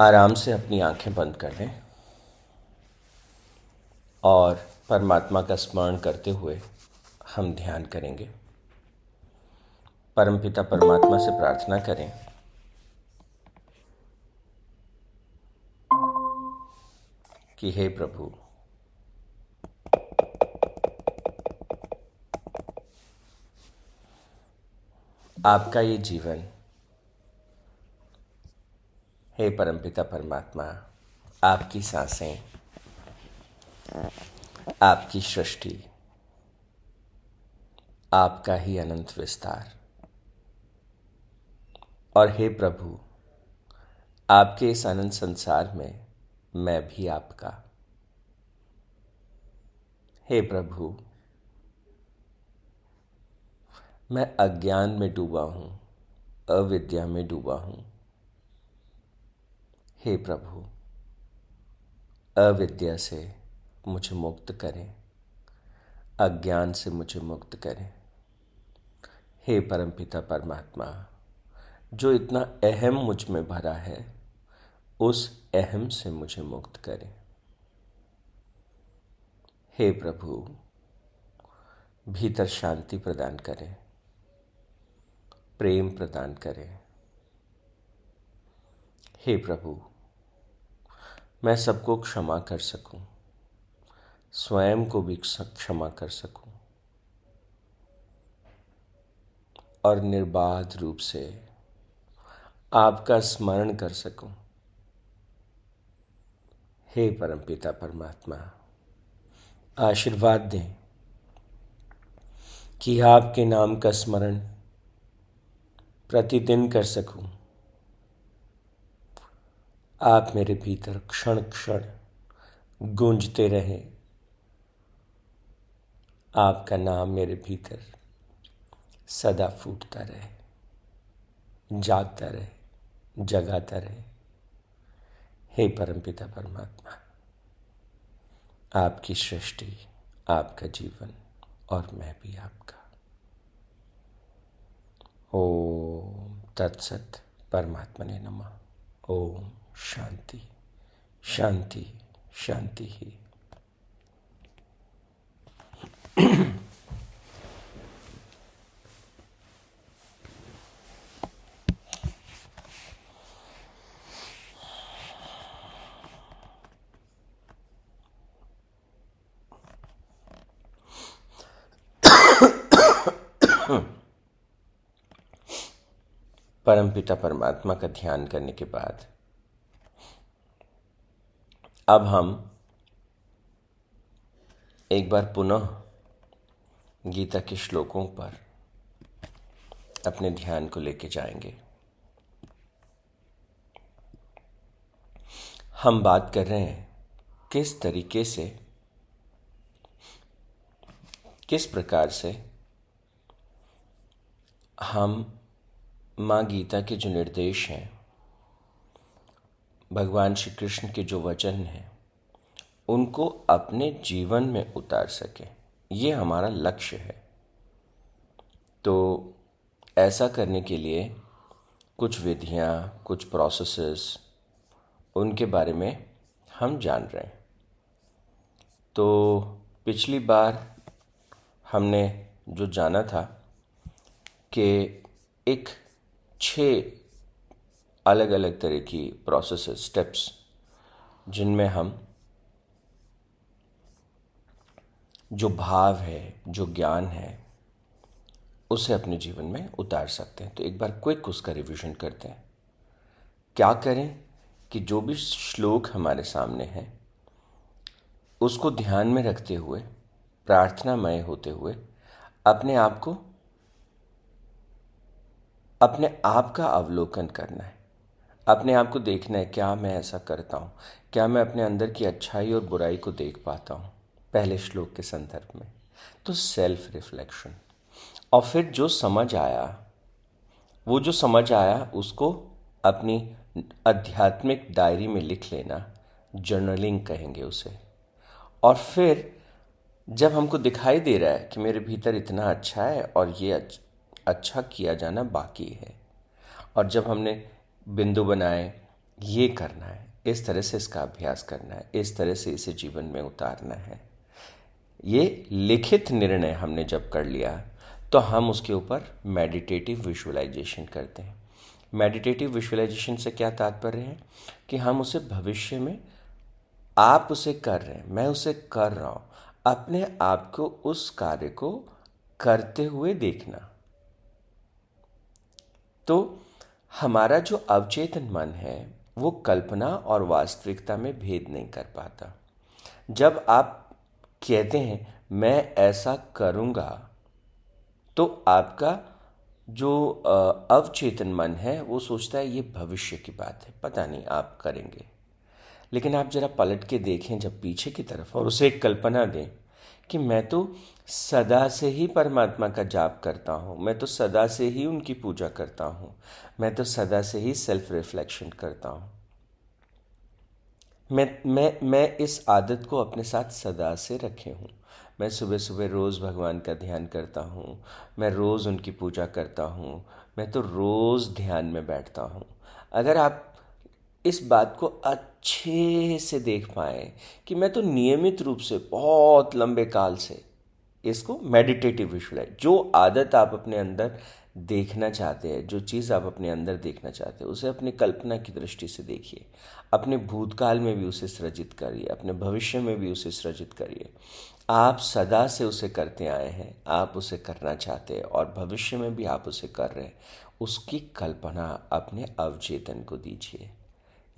आराम से अपनी आँखें बंद कर लें और परमात्मा का स्मरण करते हुए हम ध्यान करेंगे। परमपिता परमात्मा से प्रार्थना करें। कि हे प्रभु, आपका ये जीवन हे परमपिता परमात्मा, आपकी साँसें, आपकी सृष्टि, आपका ही अनंत विस्तार। और हे प्रभु, आपके इस अनंत संसार में मैं भी आपका। हे प्रभु, मैं अज्ञान में डूबा हूँ, अविद्या में डूबा हूँ हे प्रभु, अविद्या से मुझे मुक्त करें, अज्ञान से मुझे मुक्त करें। हे परमपिता परमात्मा, जो इतना अहम मुझमें भरा है, उस अहम से मुझे मुक्त करें। हे प्रभु, भीतर शांति प्रदान करें, प्रेम प्रदान करें हे प्रभु मैं सबको क्षमा कर सकूँ, स्वयं को भी क्षमा कर सकूँ और निर्बाध रूप से आपका स्मरण कर सकूँ। हे परमपिता परमात्मा आशीर्वाद दें कि आपके नाम का स्मरण प्रतिदिन कर सकूँ। आप मेरे भीतर क्षण क्षण गूंजते रहें। आपका नाम मेरे भीतर सदा फूटता रहे, जागता रहे, जगाता रहे। हे परमपिता परमात्मा, आपकी सृष्टि, आपका जीवन और मैं भी आपका। ओम तत्सत परमात्मा ने नमा। ओम। शांति शांति शांति ही। परमपिता परमात्मा का ध्यान करने के बाद अब हम एक बार पुनः गीता के श्लोकों पर अपने ध्यान को लेके जाएँगे। हम बात कर रहे हैं, किस तरीके से, किस प्रकार से हम माँ गीता के जो निर्देश हैं भगवान श्री कृष्ण के जो वचन हैं, उनको अपने जीवन में उतार सकें। ये हमारा लक्ष्य है। तो ऐसा करने के लिए कुछ विधियाँ, कुछ प्रोसेसेस उनके बारे में हम जान रहे हैं। तो पिछली बार हमने जो जाना था कि एक छः अलग अलग तरह की प्रोसेस स्टेप्स जिनमें हम जो भाव है, जो ज्ञान है, उसे अपने जीवन में उतार सकते हैं। तो एक बार क्विक उसका रिवीजन करते हैं। क्या करें कि जो भी श्लोक हमारे सामने हैं, उसको ध्यान में रखते हुए, प्रार्थनामय होते हुए, अपने आप को, अपने आप का अवलोकन करना है। अपने आप को देखना है, क्या मैं ऐसा करता हूँ? क्या मैं अपने अंदर की अच्छाई और बुराई को देख पाता हूँ? पहले श्लोक के संदर्भ में। तो सेल्फ रिफ्लेक्शन और फिर जो समझ आया, वो जो समझ आया, उसको अपनी आध्यात्मिक डायरी में लिख लेना जर्नलिंग कहेंगे उसे। और फिर जब हमको दिखाई दे रहा है कि मेरे भीतर इतना अच्छा है और ये अच्छा किया जाना बाकी है, और जब हमने बिंदु बनाए, ये करना है, इस तरह से इसका अभ्यास करना है, इस तरह से इसे जीवन में उतारना है। ये लिखित निर्णय हमने जब कर लिया तो हम उसके ऊपर मेडिटेटिव विजुअलाइजेशन करते हैं। मेडिटेटिव विजुअलाइजेशन से क्या तात्पर्य है? कि हम उसे भविष्य में, आप उसे कर रहे हैं, मैं उसे कर रहा हूँ, अपने आप को उस कार्य को करते हुए देखना। तो हमारा जो अवचेतन मन है, वो कल्पना और वास्तविकता में भेद नहीं कर पाता। जब आप कहते हैं, मैं ऐसा करूँगा तो आपका जो अवचेतन मन है, वो सोचता है, ये भविष्य की बात है, पता नहीं आप करेंगे। लेकिन आप जरा पलट के देखें जब पीछे की तरफ़ और उसे एक कल्पना दें। कि मैं तो सदा से ही परमात्मा का जाप करता हूँ, मैं तो सदा से ही उनकी पूजा करता हूँ, मैं तो सदा से ही सेल्फ रिफ्लेक्शन करता हूँ। मैं मैं मैं इस आदत को अपने साथ सदा से रखे हूँ। मैं सुबह सुबह रोज़ भगवान का ध्यान करता हूँ, मैं रोज़ उनकी पूजा करता हूँ, मैं तो रोज़ ध्यान में बैठता हूँ। अगर आप इस बात को अच्छे से देख पाए कि मैं तो नियमित रूप से बहुत लंबे काल से इसको मेडिटेटिव विजुअलाइज जो आदत आप अपने अंदर देखना चाहते हैं, जो चीज़ आप अपने अंदर देखना चाहते हैं, उसे अपनी कल्पना की दृष्टि से देखिए। अपने भूतकाल में भी उसे सृजित करिए, अपने भविष्य में भी उसे सृजित करिए। आप सदा से उसे करते आए हैं, आप उसे करना चाहते हैं और भविष्य में भी आप उसे कर रहे हैं। उसकी कल्पना अपने अवचेतन को दीजिए।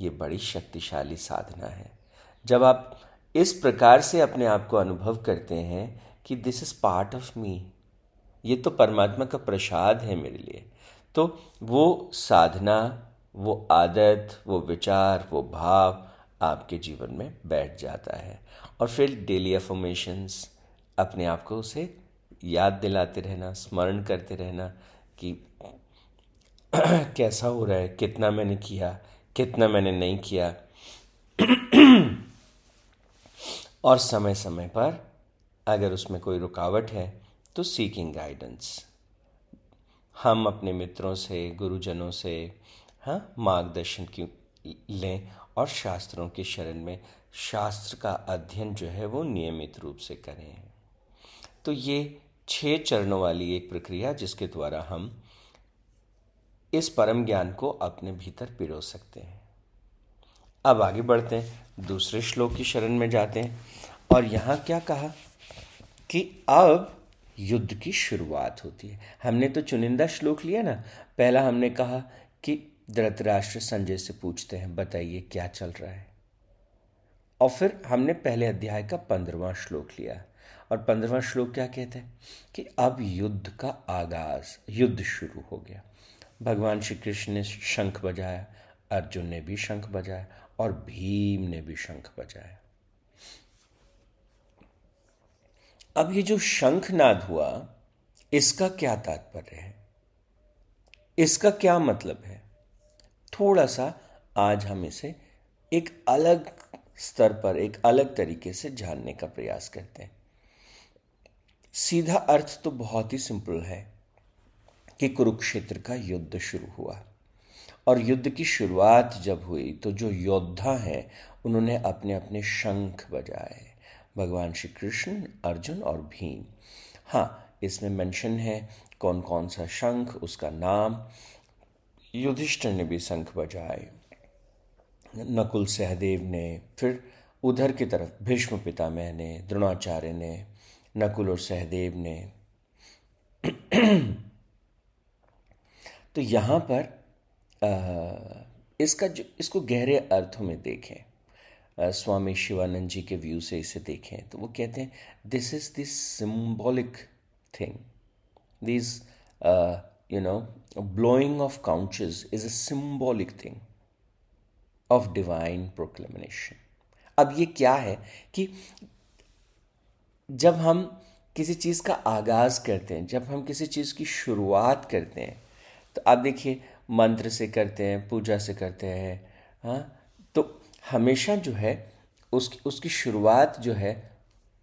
ये बड़ी शक्तिशाली साधना है। जब आप इस प्रकार से अपने आप को अनुभव करते हैं कि this is part of me ये तो परमात्मा का प्रसाद है मेरे लिए तो वो साधना, वो आदत, वो विचार, वो भाव आपके जीवन में बैठ जाता है। और फिर डेली अफॉर्मेशंस अपने आप को उसे याद दिलाते रहना, स्मरण करते रहना कि कैसा हो रहा है, कितना मैंने किया कितना मैंने नहीं किया। और समय समय पर अगर उसमें कोई रुकावट है तो सीकिंग गाइडेंस हम अपने मित्रों से, गुरुजनों से हाँ मार्गदर्शन की लें और शास्त्रों की शरण में, शास्त्र का अध्ययन जो है वो नियमित रूप से करें। तो ये छह चरणों वाली एक प्रक्रिया जिसके द्वारा हम इस परम ज्ञान को अपने भीतर पिरो सकते हैं। अब आगे बढ़ते हैं, दूसरे श्लोक की शरण में जाते हैं। और यहाँ क्या कहा? कि अब युद्ध की शुरुआत होती है। हमने तो चुनिंदा श्लोक लिया ना। पहला हमने कहा कि धृतराष्ट्र संजय से पूछते हैं, बताइए क्या चल रहा है? और फिर हमने पहले अध्याय का पंद्रवा श्लोक लिया। और पंद्रवा श्लोक क्या कहते हैं? कि अब युद्ध का आगाज़, युद्ध शुरू हो गया। भगवान श्री कृष्ण ने शंख बजाया, अर्जुन ने भी शंख बजाया और भीम ने भी शंख बजाया। अब ये जो शंखनाद हुआ, इसका क्या तात्पर्य है? इसका क्या मतलब है? थोड़ा सा आज हम इसे एक अलग स्तर पर, एक अलग तरीके से जानने का प्रयास करते हैं। सीधा अर्थ तो बहुत ही सिंपल है। कि कुरुक्षेत्र का युद्ध शुरू हुआ। और युद्ध की शुरुआत जब हुई तो जो योद्धा हैं, उन्होंने अपने अपने शंख बजाए। भगवान श्री कृष्ण अर्जुन और भीम। हाँ इसमें मेंशन है कौन कौन सा शंख, उसका नाम। युधिष्ठिर ने भी शंख बजाए। नकुल सहदेव ने, फिर उधर की तरफ़ भीष्म पितामह ने, द्रोणाचार्य ने, नकुल और सहदेव ने। तो यहाँ पर इसका जो, इसको गहरे अर्थों में देखें स्वामी शिवानंद जी के व्यू से इसे देखें तो वो कहते हैं this is this symbolic thing this you know blowing of conches is a symbolic thing of divine proclamation अब ये क्या है कि जब हम किसी चीज़ का आगाज़ करते हैं, जब हम किसी चीज़ की शुरुआत करते हैं तो आप देखिए, मंत्र से करते हैं, पूजा से करते हैं हाँ? तो हमेशा जो है, उस, उसकी शुरुआत जो है,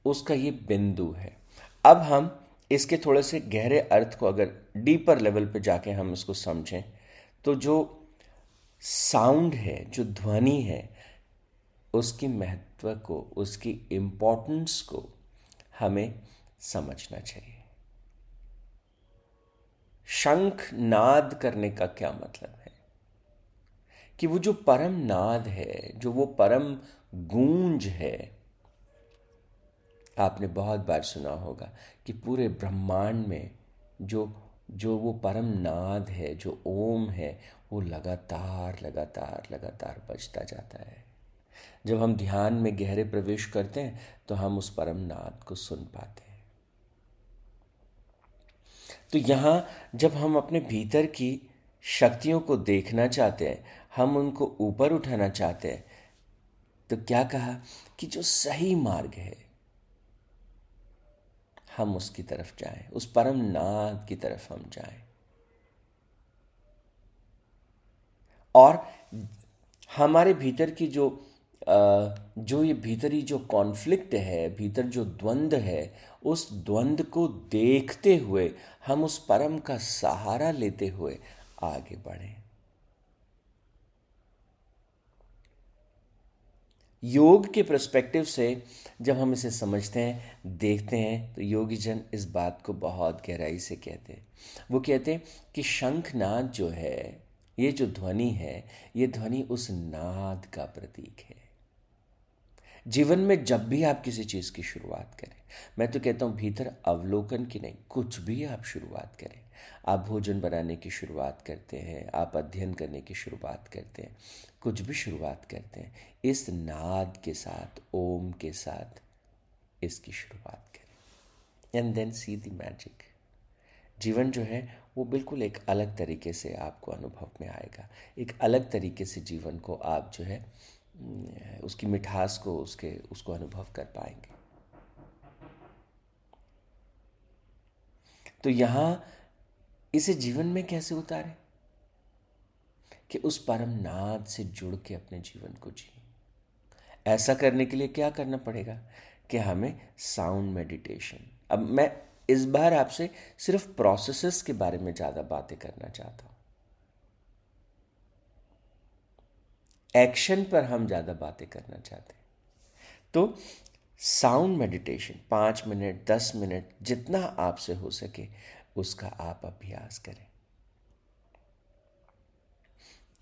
उसका ये बिंदु है। अब हम इसके थोड़े से गहरे अर्थ को अगर डीपर लेवल पे जाके हम इसको समझें तो जो साउंड है, जो ध्वनि है, उसकी महत्व को, उसकी इम्पोर्टेंस को हमें समझना चाहिए। शंख नाद करने का क्या मतलब है? कि वो जो परम नाद है, जो वो परम गूंज है, आपने बहुत बार सुना होगा कि पूरे ब्रह्मांड में जो जो वो परम नाद है, जो ओम है, वो लगातार लगातार लगातार बजता जाता है। जब हम ध्यान में गहरे प्रवेश करते हैं तो हम उस परम नाद को सुन पाते हैं। तो यहाँ जब हम अपने भीतर की शक्तियों को देखना चाहते हैं, हम उनको ऊपर उठाना चाहते हैं तो क्या कहा कि जो सही मार्ग है, हम उसकी तरफ़ जाएँ, उस परम नाद की तरफ़ हम जाएँ। और हमारे भीतर की जो जो ये भीतरी जो कॉन्फ्लिक्ट है, भीतर जो द्वंद्व है उस द्वंद को देखते हुए हम उस परम का सहारा लेते हुए आगे बढ़ें। योग के प्रस्पेक्टिव से जब हम इसे समझते हैं, देखते हैं तो योगी जन इस बात को बहुत गहराई से कहते हैं। वो कहते हैं कि शंखनाद जो है, ये जो ध्वनि है, ये ध्वनि उस नाद का प्रतीक है। जीवन में जब भी आप किसी चीज़ की शुरुआत करें, मैं तो कहता हूँ भीतर अवलोकन की नहीं, कुछ भी आप शुरुआत करें। आप भोजन बनाने की शुरुआत करते हैं, आप अध्ययन करने की शुरुआत करते हैं, कुछ भी शुरुआत करते हैं, इस नाद के साथ, ओम के साथ इसकी शुरुआत करें। And then see the magic जीवन जो है, वो बिल्कुल एक अलग तरीके से आपको अनुभव में आएगा। एक अलग तरीके से जीवन को आप जो है उसकी मिठास को उसके, उसको अनुभव कर पाएँगे। तो यहाँ इसे जीवन में कैसे उतारे? कि उस परम नाद से जुड़ के अपने जीवन को जी ऐसा करने के लिए क्या करना पड़ेगा? कि हमें साउंड मेडिटेशन अब मैं इस बार आपसे सिर्फ़ प्रोसेसेस के बारे में ज़्यादा बातें करना चाहता हूँ। एक्शन पर हम ज़्यादा बातें करना चाहते हैं। तो साउंड मेडिटेशन, पाँच मिनट, दस मिनट, जितना आपसे हो सके, उसका आप अभ्यास करें।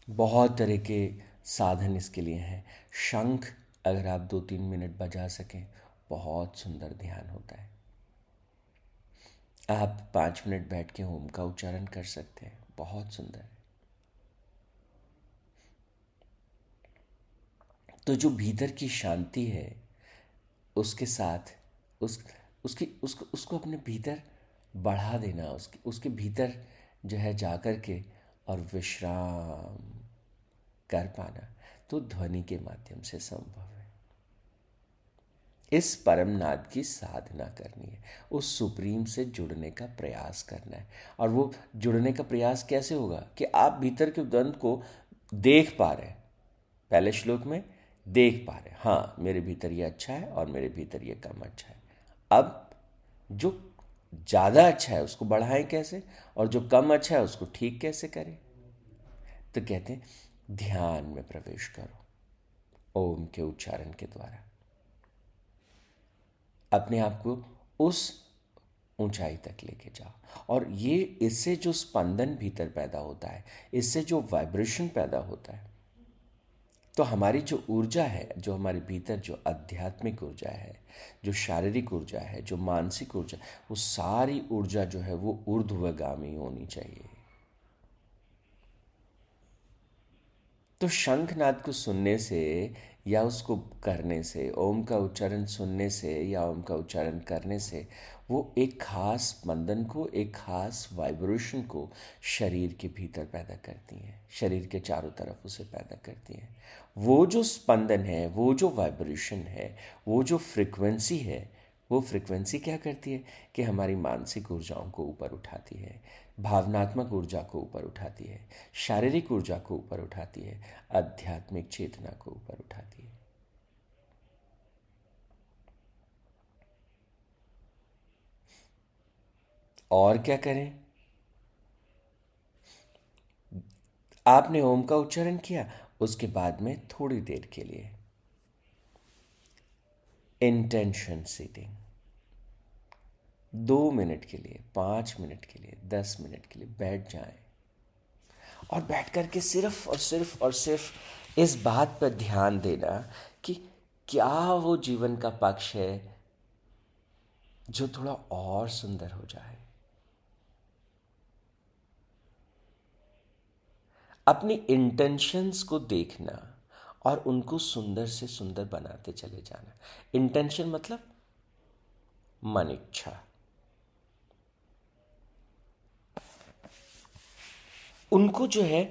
बहुत तरह के साधन इसके लिए हैं। शंख, अगर आप दो तीन मिनट बजा सकें, बहुत सुंदर ध्यान होता है। आप पाँच मिनट बैठ के ओम का उच्चारण कर सकते हैं, बहुत सुंदर। है तो जो भीतर की शांति है, उसके साथ, उस, उसकी उसको उसको अपने भीतर बढ़ा देना, उसके उसके भीतर जो है जाकर के और विश्राम कर पाना तो ध्वनि के माध्यम से संभव है। इस परम नाद की साधना करनी है। उस सुप्रीम से जुड़ने का प्रयास करना है। और वो जुड़ने का प्रयास कैसे होगा? कि आप भीतर के द्वंद को देख पा रहे हैं। पहले श्लोक में देख पा रहे हाँ। मेरे भीतर ये अच्छा है और मेरे भीतर ये कम अच्छा है। अब जो ज़्यादा अच्छा है, उसको बढ़ाएँ कैसे? और जो कम अच्छा है, उसको ठीक कैसे करें? तो कहते हैं, ध्यान में प्रवेश करो, ओम के उच्चारण के द्वारा। अपने आप को उस ऊंचाई तक लेके जाओ। और ये, इससे जो स्पंदन भीतर पैदा होता है, इससे जो वाइब्रेशन पैदा होता है तो हमारी जो ऊर्जा है, जो हमारे भीतर जो आध्यात्मिक ऊर्जा है, जो शारीरिक ऊर्जा है, जो मानसिक ऊर्जा, वो सारी ऊर्जा जो है वो ऊर्ध्वगामी होनी चाहिए। तो शंखनाद को सुनने से या उसको करने से, ओम का उच्चारण सुनने से या ओम का उच्चारण करने से, वो एक खास स्पंदन को, एक खास वाइब्रेशन को शरीर के भीतर पैदा करती हैं। शरीर के चारों तरफ़ उसे पैदा करती हैं। वो जो स्पंदन है, वो जो वाइब्रेशन है, वो जो फ्रिक्वेंसी है, वो फ्रिक्वेंसी क्या करती है? कि हमारी मानसिक ऊर्जाओं को ऊपर उठाती है। भावनात्मक ऊर्जा को ऊपर उठाती है, शारीरिक ऊर्जा को ऊपर उठाती है, आध्यात्मिक चेतना को ऊपर उठाती है। और क्या करें? आपने ओम का उच्चारण किया, उसके बाद में थोड़ी देर के लिए। इंटेंशन सीटिंग दो मिनट के लिए, पाँच मिनट के लिए, दस मिनट के लिए बैठ जाएँ। और बैठ कर के सिर्फ़ और सिर्फ़ और सिर्फ़ इस बात पर ध्यान देना कि क्या वो जीवन का पक्ष है जो थोड़ा और सुंदर हो जाए। अपनी इंटेंशंस को देखना और उनको सुंदर से सुंदर बनाते चले जाना। इंटेंशन मतलब मन इच्छा। उनको जो है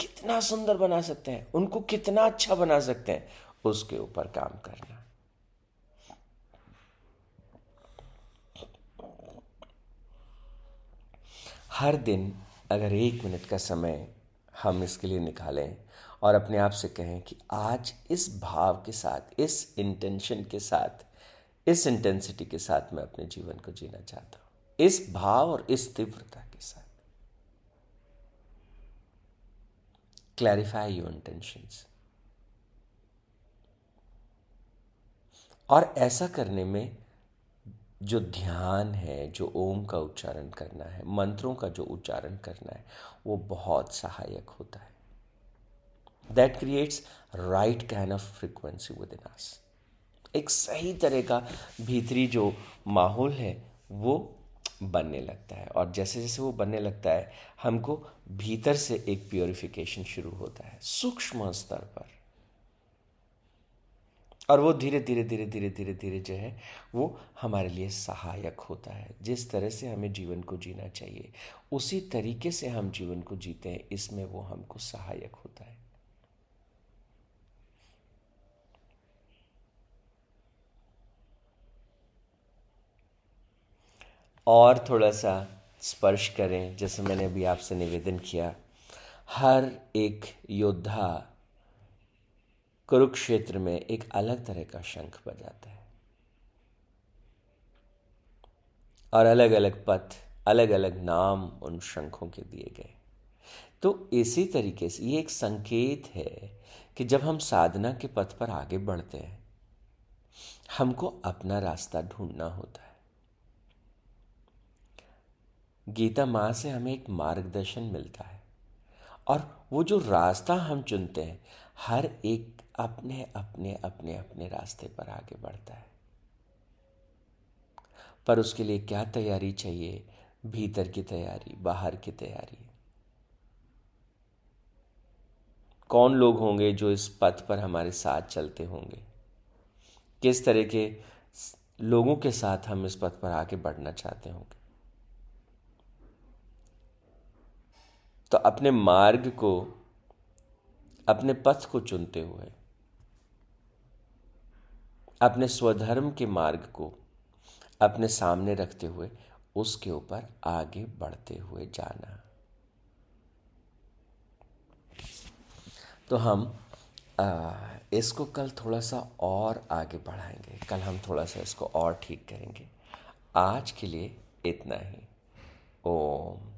कितना सुंदर बना सकते हैं, उनको कितना अच्छा बना सकते हैं, उसके ऊपर काम करना। हर दिन अगर एक मिनट का समय हम इसके लिए निकालें और अपने आप से कहें कि आज इस भाव के साथ, इस इंटेंशन के साथ, इस इंटेंसिटी के साथ मैं अपने जीवन को जीना चाहता हूँ। इस भाव और इस तीव्रता के साथ। क्लैरिफाई योर इंटेंशंस और ऐसा करने में जो ध्यान है, जो ओम का उच्चारण करना है, मंत्रों का जो उच्चारण करना है, वो बहुत सहायक होता है। That creates right kind of frequency within us एक सही तरह का भीतरी जो माहौल है, वो बनने लगता है। और जैसे जैसे वो बनने लगता है, हमको भीतर से एक प्योरिफिकेशन शुरू होता है, सूक्ष्म स्तर पर। और वो धीरे धीरे धीरे धीरे धीरे धीरे जो है, वो हमारे लिए सहायक होता है। जिस तरह से हमें जीवन को जीना चाहिए, उसी तरीके से हम जीवन को जीते हैं, इसमें वो हमको सहायक होता है। और थोड़ा सा स्पर्श करें, जैसे मैंने अभी आपसे निवेदन किया। हर एक योद्धा कुरुक्षेत्र में एक अलग तरह का शंख बजाता है। और अलग अलग पथ अलग अलग नाम उन शंखों के दिए गए। तो इसी तरीके से, ये एक संकेत है कि जब हम साधना के पथ पर आगे बढ़ते हैं, हमको अपना रास्ता ढूंढना होता है। गीता माँ से हमें एक मार्गदर्शन मिलता है। और वो जो रास्ता हम चुनते हैं, हर एक अपने अपने अपने अपने रास्ते पर आगे बढ़ता है। पर उसके लिए क्या तैयारी चाहिए? भीतर की तैयारी, बाहर की तैयारी। कौन लोग होंगे जो इस पथ पर हमारे साथ चलते होंगे? किस तरह के लोगों के साथ हम इस पथ पर आगे बढ़ना चाहते होंगे? तो अपने मार्ग को अपने पथ को चुनते हुए अपने स्वधर्म के मार्ग को अपने सामने रखते हुए उसके ऊपर आगे बढ़ते हुए जाना। तो हम आ, इसको कल थोड़ा सा और आगे बढ़ाएँगे। कल हम थोड़ा सा इसको और ठीक करेंगे। आज के लिए इतना ही। ओम।